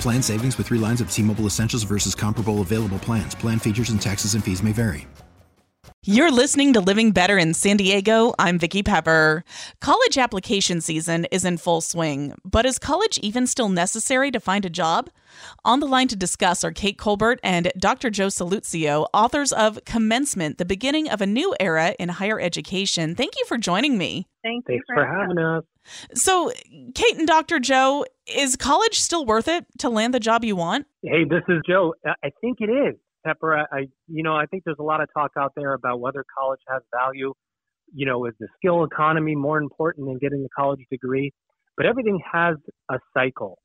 Plan savings with 3 lines of T-Mobile Essentials versus comparable available plans. Plan features and taxes and fees may vary. You're listening to Living Better in San Diego. I'm Vicki Pepper. College application season is in full swing, but is college even still necessary to find a job? On the line to discuss are Kate Colbert and Dr. Joe Sallustio, authors of Commencement, the beginning of a new era in higher education. Thank you for joining me. Thank Thanks you for having us. So, Kate and Dr. Joe, is college still worth it to land the job you want? Hey, this is Joe. I think it is. Pepper, I, you know, I think there's a lot of talk out there about whether college has value. You know, is the skill economy more important than getting a college degree? But everything has a cycle.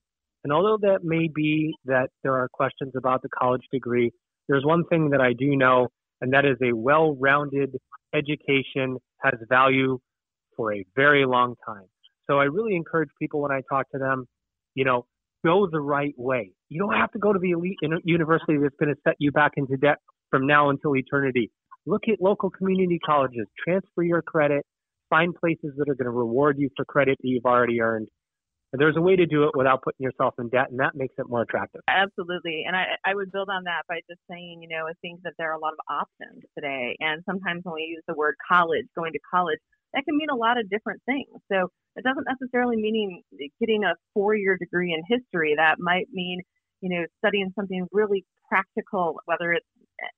And although that may be that there are questions about the college degree, there's one thing that I do know, and that is a well-rounded education has value for a very long time. So I really encourage people when I talk to them, you know, go the right way. You don't have to go to the elite university that's going to set you back into debt from now until eternity. Look at local community colleges, transfer your credit, find places that are going to reward you for credit that you've already earned. And there's a way to do it without putting yourself in debt, and that makes it more attractive. Absolutely. And I, I would build on that by just saying, you know, I think that there are a lot of options today. And sometimes when we use the word college, going to college, that can mean a lot of different things. So it doesn't necessarily mean getting a four year degree in history. That might mean, you know, studying something really practical, whether it's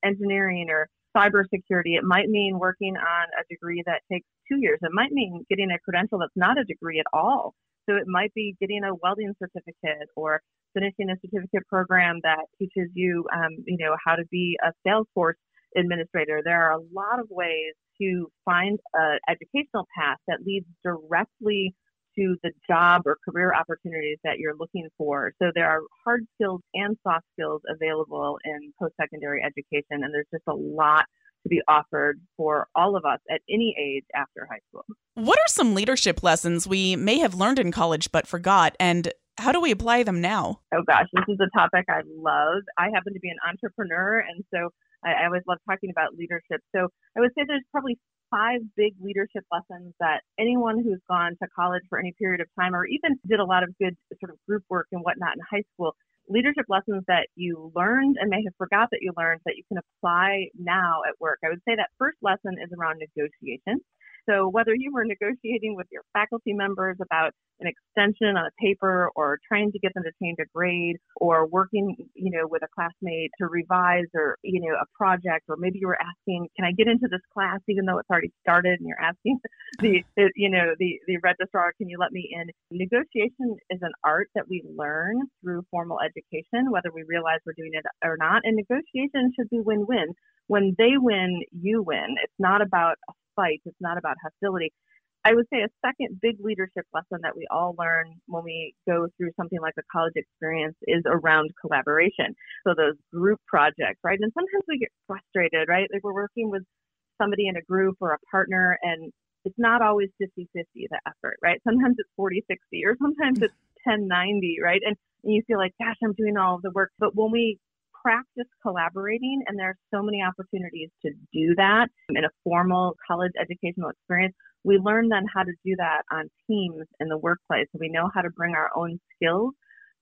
engineering or cybersecurity. It might mean working on a degree that takes two years. It might mean getting a credential that's not a degree at all. So it might be getting a welding certificate or finishing a certificate program that teaches you, um, you know, how to be a Salesforce administrator. There are a lot of ways to find an educational path that leads directly to the job or career opportunities that you're looking for. So there are hard skills and soft skills available in post-secondary education, and there's just a lot to be offered for all of us at any age after high school. What are some leadership lessons we may have learned in college but forgot, and how do we apply them now? Oh gosh, this is a topic I love. I happen to be an entrepreneur, and so I, I always love talking about leadership. So I would say there's probably five big leadership lessons that anyone who's gone to college for any period of time or even did a lot of good sort of group work and whatnot in high school, leadership lessons that you learned and may have forgot that you learned that you can apply now at work. I would say that first lesson is around negotiation. So whether you were negotiating with your faculty members about an extension on a paper or trying to get them to change a grade or working, you know, with a classmate to revise or, you know, a project or maybe you were asking, can I get into this class even though it's already started and you're asking the, the you know, the, the registrar, can you let me in? Negotiation is an art that we learn through formal education, whether we realize we're doing it or not. And negotiation should be win-win. When they win, you win. It's not about a It's not about hostility. I would say a second big leadership lesson that we all learn when we go through something like a college experience is around collaboration. So those group projects, right? And sometimes we get frustrated, right? Like we're working with somebody in a group or a partner and it's not always 50 50 the effort, right? Sometimes it's 40 60 or sometimes it's 10 90, right? And, and you feel like, gosh, I'm doing all of the work. But when we practice collaborating, and there are so many opportunities to do that in a formal college educational experience. We learn then how to do that on teams in the workplace. We know how to bring our own skills,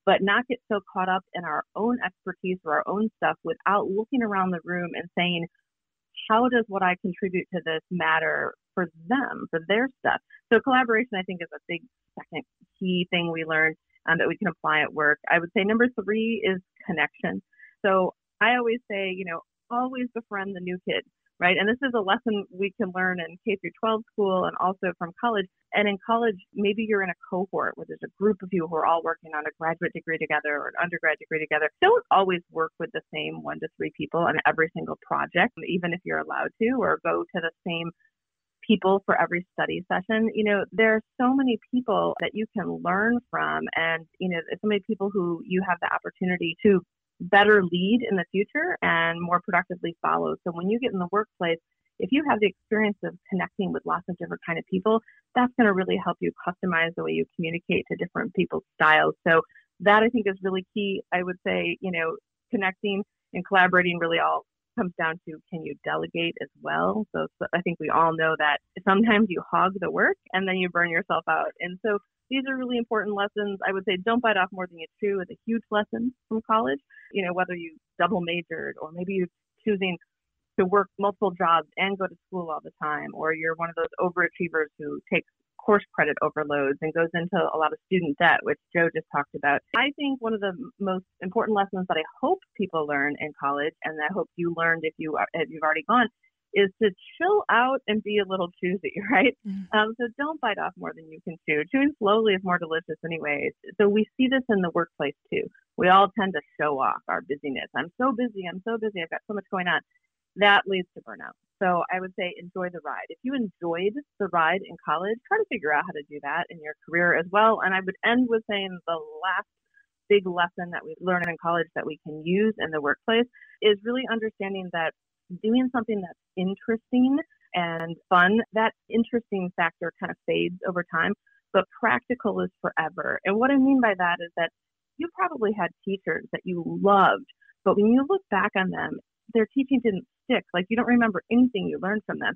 but not get so caught up in our own expertise or our own stuff without looking around the room and saying, how does what I contribute to this matter for them, for their stuff? So collaboration, I think, is a big second key thing we learned um, that we can apply at work. I would say number three is connection. So I always say, you know, always befriend the new kid. right? And this is a lesson we can learn in K through 12 school and also from college. And in college, maybe you're in a cohort where there's a group of you who are all working on a graduate degree together or an undergrad degree together. Don't always work with the same one to three people on every single project, even if you're allowed to, or go to the same people for every study session. You know, there are so many people that you can learn from, and, you know, so many people who you have the opportunity to better lead in the future and more productively follow. So when you get in the workplace, if you have the experience of connecting with lots of different kind of people, that's going to really help you customize the way you communicate to different people's styles. So that I think is really key. I would say, you know, connecting and collaborating really all comes down to can you delegate as well? So, so I think we all know that sometimes you hog the work and then you burn yourself out. And so these are really important lessons. I would say don't bite off more than you chew is a huge lesson from college. You know, whether you double majored or maybe you're choosing to work multiple jobs and go to school all the time, or you're one of those overachievers who takes course credit overloads and goes into a lot of student debt, which Joe just talked about. I think one of the most important lessons that I hope people learn in college, and I hope you learned if you are, if you've already gone, is to chill out and be a little choosy, right? Mm-hmm. Um, so don't bite off more than you can chew. Chewing slowly is more delicious, anyways. So we see this in the workplace too. We all tend to show off our busyness. I'm so busy. I'm so busy. I've got so much going on. That leads to burnout. So I would say enjoy the ride. If you enjoyed the ride in college, try to figure out how to do that in your career as well. And I would end with saying the last big lesson that we learn in college that we can use in the workplace is really understanding that doing something that's interesting and fun, that interesting factor kind of fades over time, but practical is forever. And what I mean by that is that you probably had teachers that you loved, but when you look back on them, their teaching didn't stick. Like you don't remember anything you learned from them.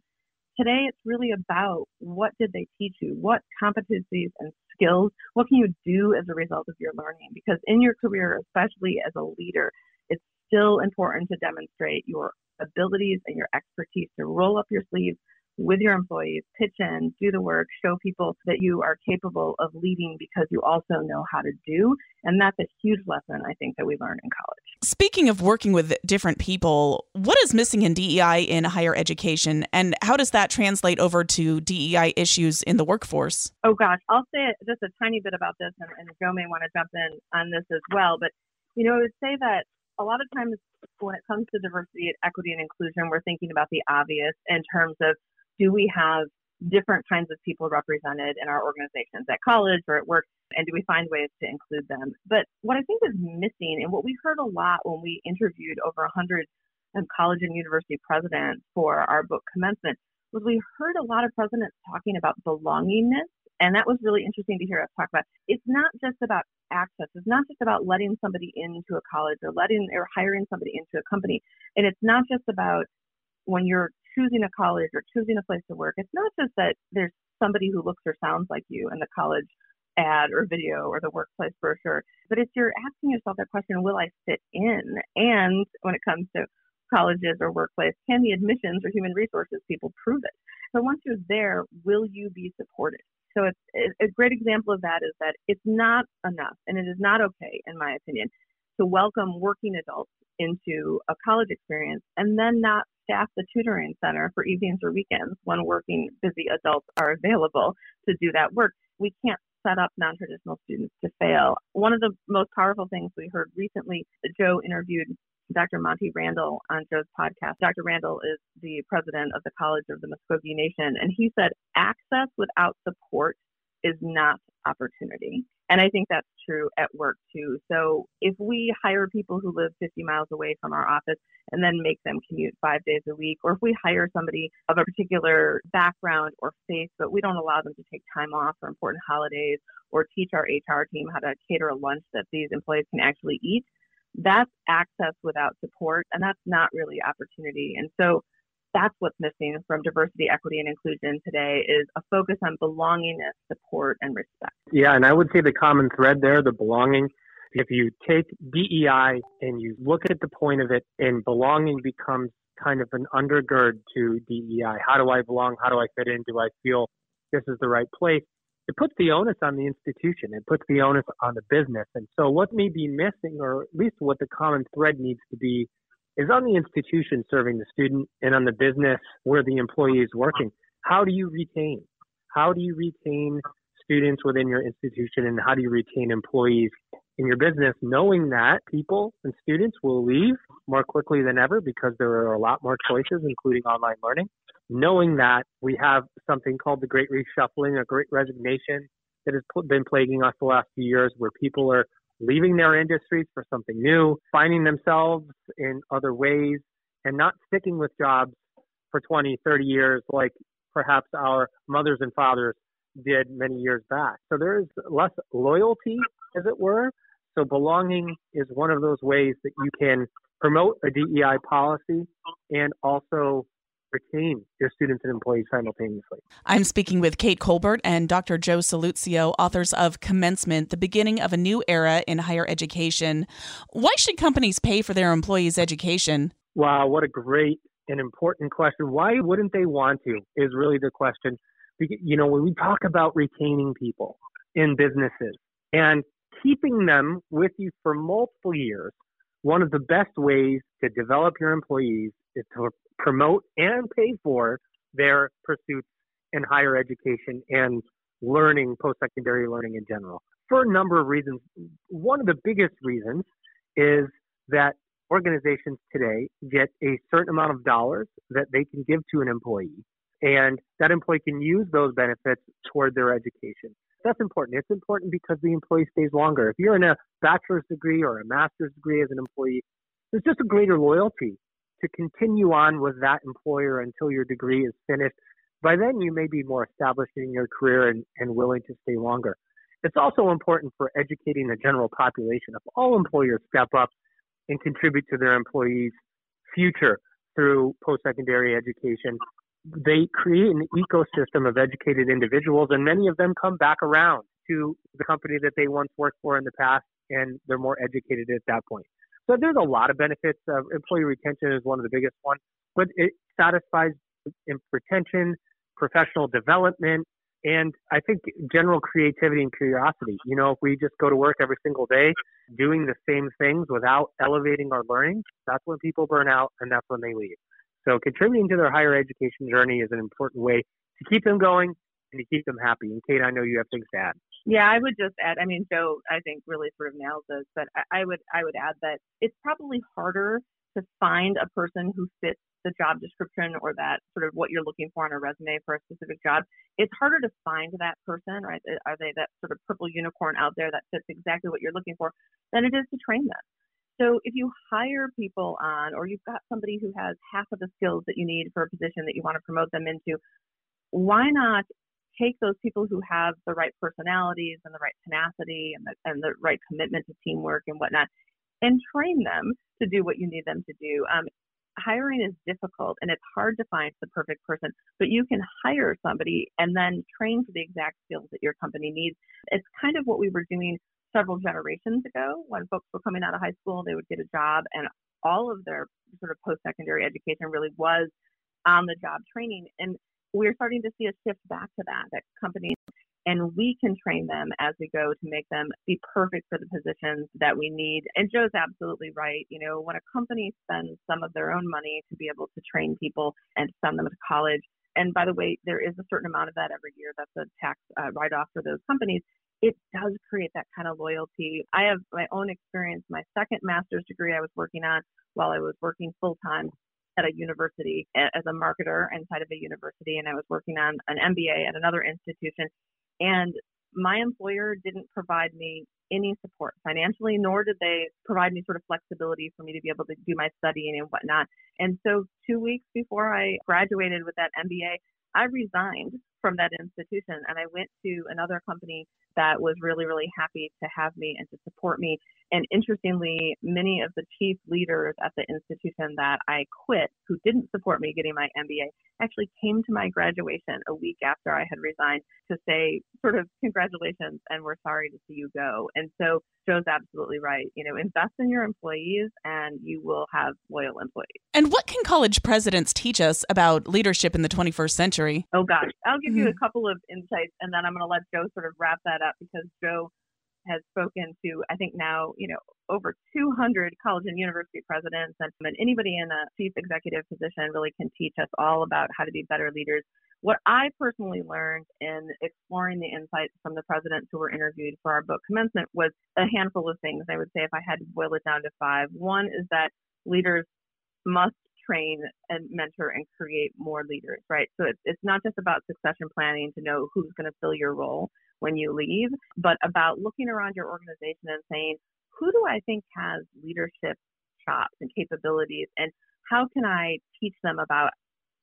Today, it's really about what did they teach you? What competencies and skills? What can you do as a result of your learning? Because in your career, especially as a leader, it's still important to demonstrate your abilities and your expertise to roll up your sleeves with your employees, pitch in, do the work, show people that you are capable of leading because you also know how to do. And that's a huge lesson I think that we learn in college. Speaking of working with different people, what is missing in DEI in higher education and how does that translate over to DEI issues in the workforce? Oh gosh, I'll say just a tiny bit about this and, and Joe may want to jump in on this as well. But you know, I would say that a lot of times when it comes to diversity, equity, and inclusion, we're thinking about the obvious in terms of do we have different kinds of people represented in our organizations at college or at work, and do we find ways to include them? But what I think is missing, and what we heard a lot when we interviewed over 100 um, college and university presidents for our book commencement, was we heard a lot of presidents talking about belongingness and that was really interesting to hear us talk about. It's not just about access. It's not just about letting somebody into a college or letting or hiring somebody into a company. And it's not just about when you're choosing a college or choosing a place to work. It's not just that there's somebody who looks or sounds like you in the college ad or video or the workplace brochure, but it's you're asking yourself that question, will I fit in? And when it comes to colleges or workplace, can the admissions or human resources people prove it? So once you're there, will you be supported? So it's a great example of that is that it's not enough, and it is not okay, in my opinion, to welcome working adults into a college experience and then not staff the tutoring center for evenings or weekends when working busy adults are available to do that work. We can't set up non-traditional students to fail. One of the most powerful things we heard recently, Joe interviewed Dr. Monte Randall on Joe's podcast. Dr. Randall is the president of the College of the Muscogee Nation, and he said access without support is not opportunity. And I think that's true at work too. So if we hire people who live 50 miles away from our office and then make them commute five days a week, or if we hire somebody of a particular background or faith, but we don't allow them to take time off for important holidays or teach our HR team how to cater a lunch that these employees can actually eat, that's access without support, and that's not really opportunity. And so that's what's missing from diversity, equity, and inclusion today is a focus on belongingness, support, and respect. Yeah, and I would say the common thread there, the belonging. If you take DEI and you look at the point of it, and belonging becomes kind of an undergird to DEI. How do I belong? How do I fit in? Do I feel this is the right place? it puts the onus on the institution. It puts the onus on the business. And so what may be missing, or at least what the common thread needs to be is on the institution serving the student and on the business where the employee is working. How do you retain? How do you retain students within your institution and how do you retain employees in your business knowing that people and students will leave more quickly than ever because there are a lot more choices, including online learning. Knowing that we have something called the Great Reshuffling, a Great Resignation that has been plaguing us the last few years, where people are leaving their industries for something new, finding themselves in other ways, and not sticking with jobs for 20, 30 years like perhaps our mothers and fathers did many years back. So there is less loyalty, as it were. So belonging is one of those ways that you can promote a DEI policy and also retain your students and employees simultaneously. I'm speaking with Kate Colbert and Dr. Joe Sallustio, authors of Commencement, the beginning of a new era in higher education. Why should companies pay for their employees' education? Wow, what a great and important question. Why wouldn't they want to? Is really the question. You know, when we talk about retaining people in businesses and keeping them with you for multiple years, one of the best ways to develop your employees is to promote and pay for their pursuits in higher education and learning, post secondary learning in general, for a number of reasons. One of the biggest reasons is that organizations today get a certain amount of dollars that they can give to an employee, and that employee can use those benefits toward their education. That's important. It's important because the employee stays longer. If you're in a bachelor's degree or a master's degree as an employee, there's just a greater loyalty to continue on with that employer until your degree is finished. By then, you may be more established in your career and, and willing to stay longer. It's also important for educating the general population. If all employers step up and contribute to their employees' future through post secondary education, they create an ecosystem of educated individuals, and many of them come back around to the company that they once worked for in the past, and they're more educated at that point. So there's a lot of benefits. Uh, employee retention is one of the biggest ones, but it satisfies retention, professional development, and I think general creativity and curiosity. You know, if we just go to work every single day doing the same things without elevating our learning, that's when people burn out and that's when they leave. So contributing to their higher education journey is an important way to keep them going and to keep them happy. And Kate, I know you have things to add. Yeah, I would just add. I mean, Joe, I think really sort of nails this, but I, I would I would add that it's probably harder to find a person who fits the job description or that sort of what you're looking for on a resume for a specific job. It's harder to find that person, right? Uh, are they that sort of purple unicorn out there that fits exactly what you're looking for than it is to train them. So if you hire people on, or you've got somebody who has half of the skills that you need for a position that you want to promote them into, why not take those people who have the right personalities and the right tenacity and the, and the right commitment to teamwork and whatnot and train them to do what you need them to do. Um, hiring is difficult and it's hard to find the perfect person, but you can hire somebody and then train for the exact skills that your company needs. It's kind of what we were doing several generations ago when folks were coming out of high school, they would get a job and all of their sort of post secondary education really was on the job training. And we're starting to see a shift back to that, that companies and we can train them as we go to make them be perfect for the positions that we need. And Joe's absolutely right. You know, when a company spends some of their own money to be able to train people and send them to college, and by the way, there is a certain amount of that every year. That's a tax uh, write off for those companies. It does create that kind of loyalty. I have my own experience. My second master's degree I was working on while I was working full time at a university as a marketer inside of a university, and I was working on an MBA at another institution. And my employer didn't provide me any support financially, nor did they provide me sort of flexibility for me to be able to do my studying and whatnot. And so, two weeks before I graduated with that MBA, I resigned from that institution and I went to another company that was really, really happy to have me and to support me. And interestingly, many of the chief leaders at the institution that I quit who didn't support me getting my MBA actually came to my graduation a week after I had resigned to say, sort of, congratulations and we're sorry to see you go. And so Joe's absolutely right. You know, invest in your employees and you will have loyal employees. And what can college presidents teach us about leadership in the 21st century? Oh, gosh. I'll give mm-hmm. you a couple of insights and then I'm going to let Joe sort of wrap that because Joe has spoken to, I think now, you know, over 200 college and university presidents, and, and anybody in a chief executive position really can teach us all about how to be better leaders. What I personally learned in exploring the insights from the presidents who were interviewed for our book commencement was a handful of things. I would say if I had to boil it down to five. One is that leaders must train and mentor and create more leaders, right? So it's, it's not just about succession planning to know who's going to fill your role when you leave, but about looking around your organization and saying, who do I think has leadership chops and capabilities and how can I teach them about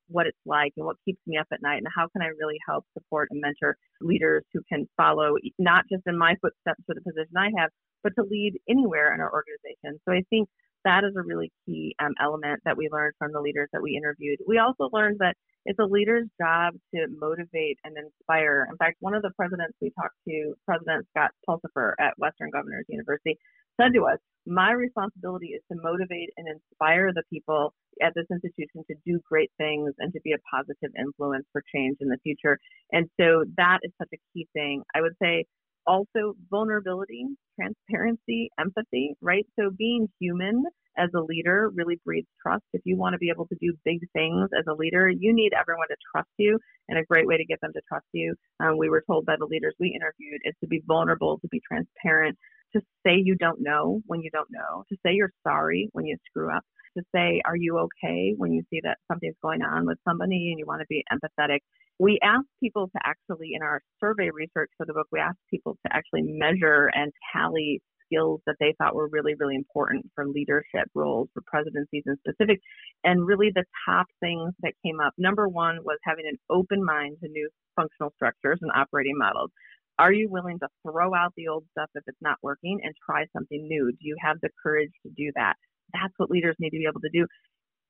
what it's like and what keeps me up at night and how can I really help support and mentor leaders who can follow not just in my footsteps for the position I have, but to lead anywhere in our organization. So I think that is a really key um, element that we learned from the leaders that we interviewed. We also learned that it's a leader's job to motivate and inspire. In fact, one of the presidents we talked to, President Scott Pulsipher at Western Governors University, said to us, My responsibility is to motivate and inspire the people at this institution to do great things and to be a positive influence for change in the future. And so that is such a key thing. I would say also vulnerability, transparency, empathy, right? So being human as a leader really breeds trust. If you want to be able to do big things as a leader, you need everyone to trust you. And a great way to get them to trust you, um, we were told by the leaders we interviewed, is to be vulnerable, to be transparent, to say you don't know when you don't know, to say you're sorry when you screw up, to say, Are you okay when you see that something's going on with somebody and you want to be empathetic? We asked people to actually, in our survey research for the book, we asked people to actually measure and tally skills that they thought were really, really important for leadership roles, for presidencies in specific. And really, the top things that came up number one was having an open mind to new functional structures and operating models. Are you willing to throw out the old stuff if it's not working and try something new? Do you have the courage to do that? That's what leaders need to be able to do.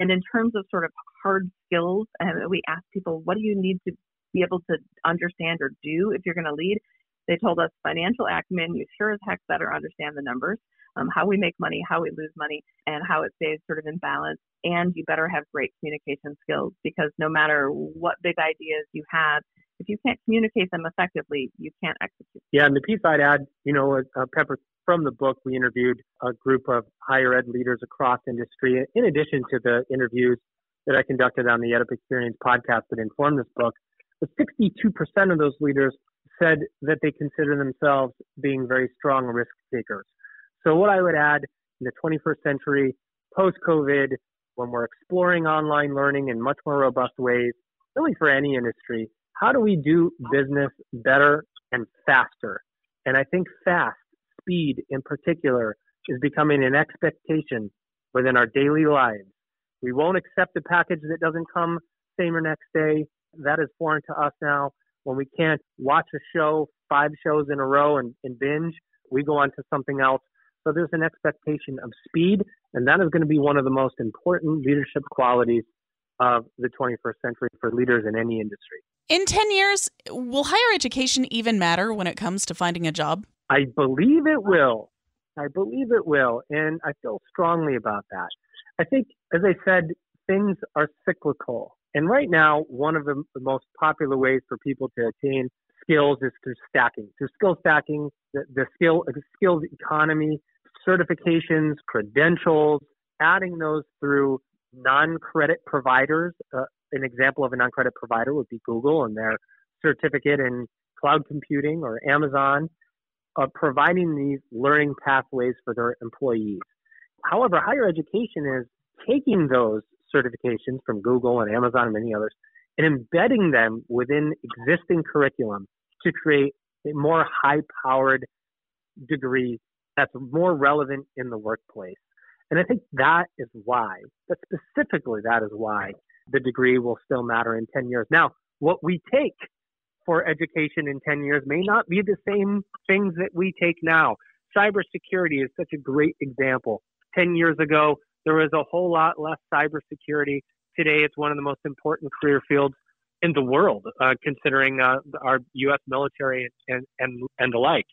And in terms of sort of hard skills, uh, we ask people, what do you need to be able to understand or do if you're going to lead? They told us financial acumen, you sure as heck better understand the numbers, um, how we make money, how we lose money, and how it stays sort of in balance. And you better have great communication skills because no matter what big ideas you have, if you can't communicate them effectively, you can't execute. Yeah, and the piece I'd add, you know, uh, Pepper, from the book, we interviewed a group of higher ed leaders across industry, in addition to the interviews that I conducted on the EdUp Experience podcast that informed this book. But 62% of those leaders said that they consider themselves being very strong risk takers. So, what I would add in the 21st century, post COVID, when we're exploring online learning in much more robust ways, really for any industry, how do we do business better and faster? And I think fast, speed in particular, is becoming an expectation within our daily lives. We won't accept a package that doesn't come same or next day. That is foreign to us now. When we can't watch a show, five shows in a row and, and binge, we go on to something else. So there's an expectation of speed, and that is going to be one of the most important leadership qualities of the 21st century for leaders in any industry. In 10 years, will higher education even matter when it comes to finding a job? I believe it will. I believe it will, and I feel strongly about that. I think, as I said, things are cyclical. And right now, one of the, the most popular ways for people to attain skills is through stacking, through skill stacking, the, the skill skills economy, certifications, credentials, adding those through non-credit providers. Uh, an example of a non-credit provider would be Google and their certificate in cloud computing or Amazon, providing these learning pathways for their employees. However, higher education is taking those certifications from Google and Amazon and many others and embedding them within existing curriculum to create a more high powered degree that's more relevant in the workplace. And I think that is why, but specifically that is why the degree will still matter in 10 years. Now, what we take for education in 10 years may not be the same things that we take now. Cybersecurity is such a great example. 10 years ago, there was a whole lot less cybersecurity. Today, it's one of the most important career fields in the world, uh, considering uh, our U.S. military and, and, and the like.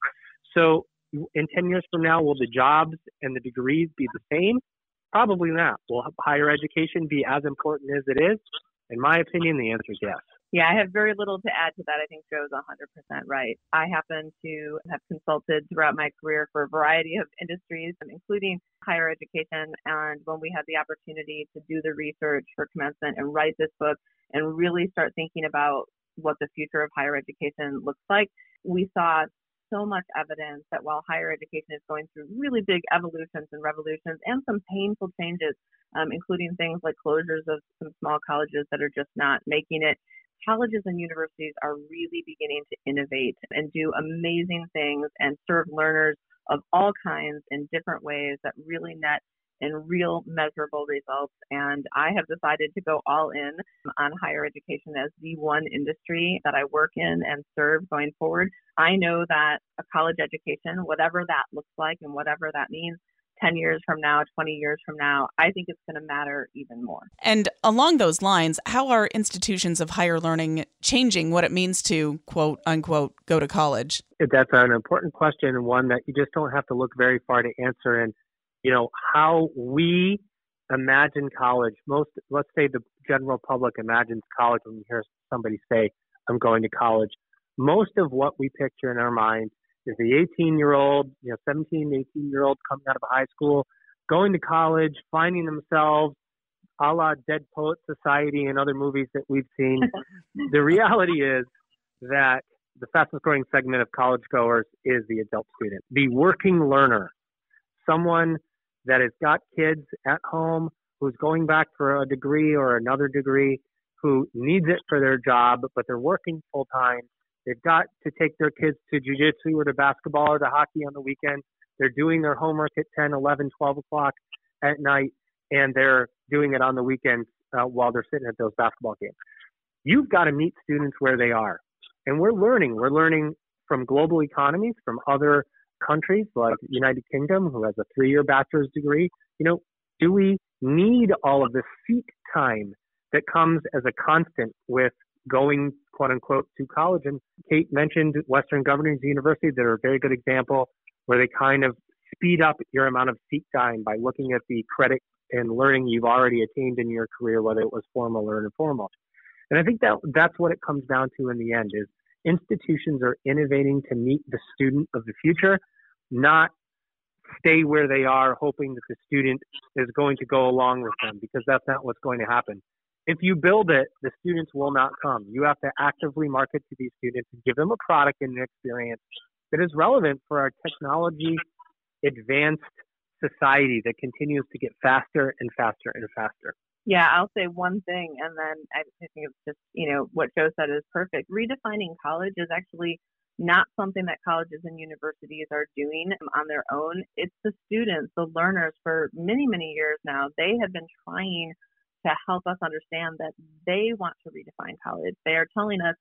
So, in 10 years from now, will the jobs and the degrees be the same? Probably not. Will higher education be as important as it is? In my opinion, the answer is yes. Yeah, I have very little to add to that. I think Joe's 100% right. I happen to have consulted throughout my career for a variety of industries, including higher education. And when we had the opportunity to do the research for commencement and write this book and really start thinking about what the future of higher education looks like, we saw so much evidence that while higher education is going through really big evolutions and revolutions and some painful changes, um, including things like closures of some small colleges that are just not making it, colleges and universities are really beginning to innovate and do amazing things and serve learners of all kinds in different ways that really net and real measurable results. And I have decided to go all in on higher education as the one industry that I work in and serve going forward. I know that a college education, whatever that looks like and whatever that means, 10 years from now, 20 years from now, I think it's going to matter even more. And along those lines, how are institutions of higher learning changing what it means to quote unquote go to college? That's an important question and one that you just don't have to look very far to answer. And, you know, how we imagine college, most, let's say the general public imagines college when you hear somebody say, I'm going to college. Most of what we picture in our minds is the 18 year old, you know, 17, 18 year old coming out of high school, going to college, finding themselves a la Dead Poet Society and other movies that we've seen. the reality is that the fastest growing segment of college goers is the adult student, the working learner, someone that has got kids at home who's going back for a degree or another degree, who needs it for their job, but they're working full time They've got to take their kids to jujitsu or to basketball or to hockey on the weekend. They're doing their homework at 10, 11, 12 o'clock at night, and they're doing it on the weekends uh, while they're sitting at those basketball games. You've got to meet students where they are. And we're learning. We're learning from global economies, from other countries like United Kingdom, who has a three-year bachelor's degree. You know, do we need all of the seat time that comes as a constant with going quote unquote to college. And Kate mentioned Western Governors University. They're a very good example where they kind of speed up your amount of seat time by looking at the credit and learning you've already attained in your career, whether it was formal or informal. And I think that that's what it comes down to in the end is institutions are innovating to meet the student of the future, not stay where they are hoping that the student is going to go along with them because that's not what's going to happen. If you build it, the students will not come. You have to actively market to these students and give them a product and an experience that is relevant for our technology advanced society that continues to get faster and faster and faster. Yeah, I'll say one thing, and then I think it's just, you know, what Joe said is perfect. Redefining college is actually not something that colleges and universities are doing on their own. It's the students, the learners for many, many years now. They have been trying to help us understand that they want to redefine college. They are telling us,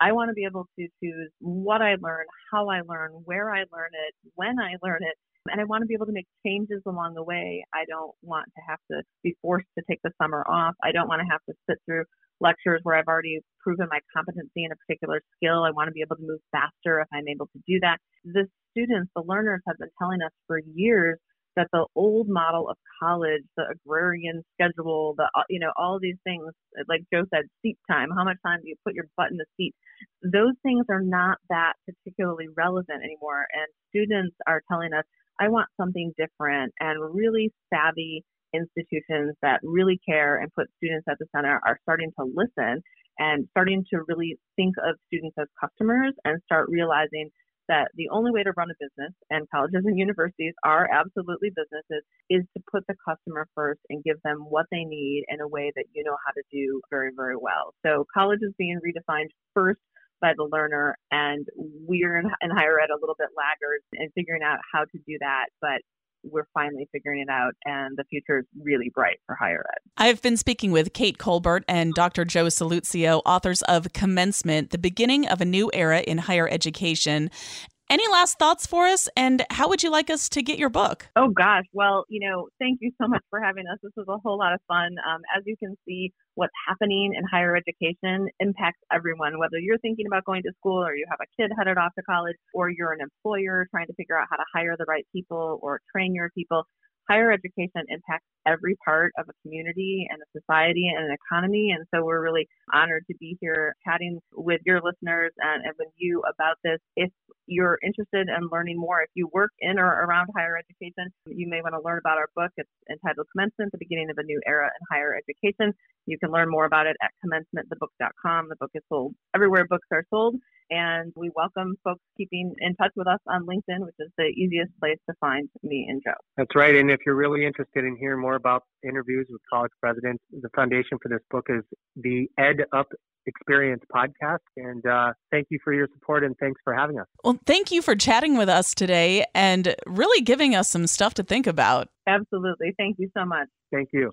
I want to be able to choose what I learn, how I learn, where I learn it, when I learn it, and I want to be able to make changes along the way. I don't want to have to be forced to take the summer off. I don't want to have to sit through lectures where I've already proven my competency in a particular skill. I want to be able to move faster if I'm able to do that. The students, the learners have been telling us for years that the old model of college, the agrarian schedule, the uh, you know all these things, like Joe said, seat time. How much time do you put your butt in the seat? Those things are not that particularly relevant anymore. And students are telling us, I want something different. And really savvy institutions that really care and put students at the center are starting to listen and starting to really think of students as customers and start realizing that the only way to run a business, and colleges and universities are absolutely businesses, is to put the customer first and give them what they need in a way that you know how to do very, very well. So college is being redefined first by the learner, and we're in, higher ed a little bit laggards in figuring out how to do that. But we're finally figuring it out, and the future is really bright for higher ed. I've been speaking with Kate Colbert and Dr. Joe Sallustio, authors of Commencement, the beginning of a new era in higher education. Any last thoughts for us? And how would you like us to get your book? Oh, gosh. Well, you know, thank you so much for having us. This was a whole lot of fun. Um, as you can see, what's happening in higher education impacts everyone, whether you're thinking about going to school or you have a kid headed off to college or you're an employer trying to figure out how to hire the right people or train your people higher education impacts every part of a community and a society and an economy. And so we're really honored to be here chatting with your listeners and, and with you about this. If you're interested in learning more, if you work in or around higher education, you may want to learn about our book. It's entitled Commencement, the beginning of a new era in higher education. You can learn more about it at commencementthebook.com. The book is sold everywhere books are sold. And we welcome folks keeping in touch with us on LinkedIn, which is the easiest place to find me and Joe. That's right. And if you're really interested in hearing more about interviews with college presidents, the foundation for this book is the EdUp Experience podcast. And uh, thank you for your support and thanks for having us. Well, thank you for chatting with us today and really giving us some stuff to think about. Absolutely. Thank you so much. Thank you.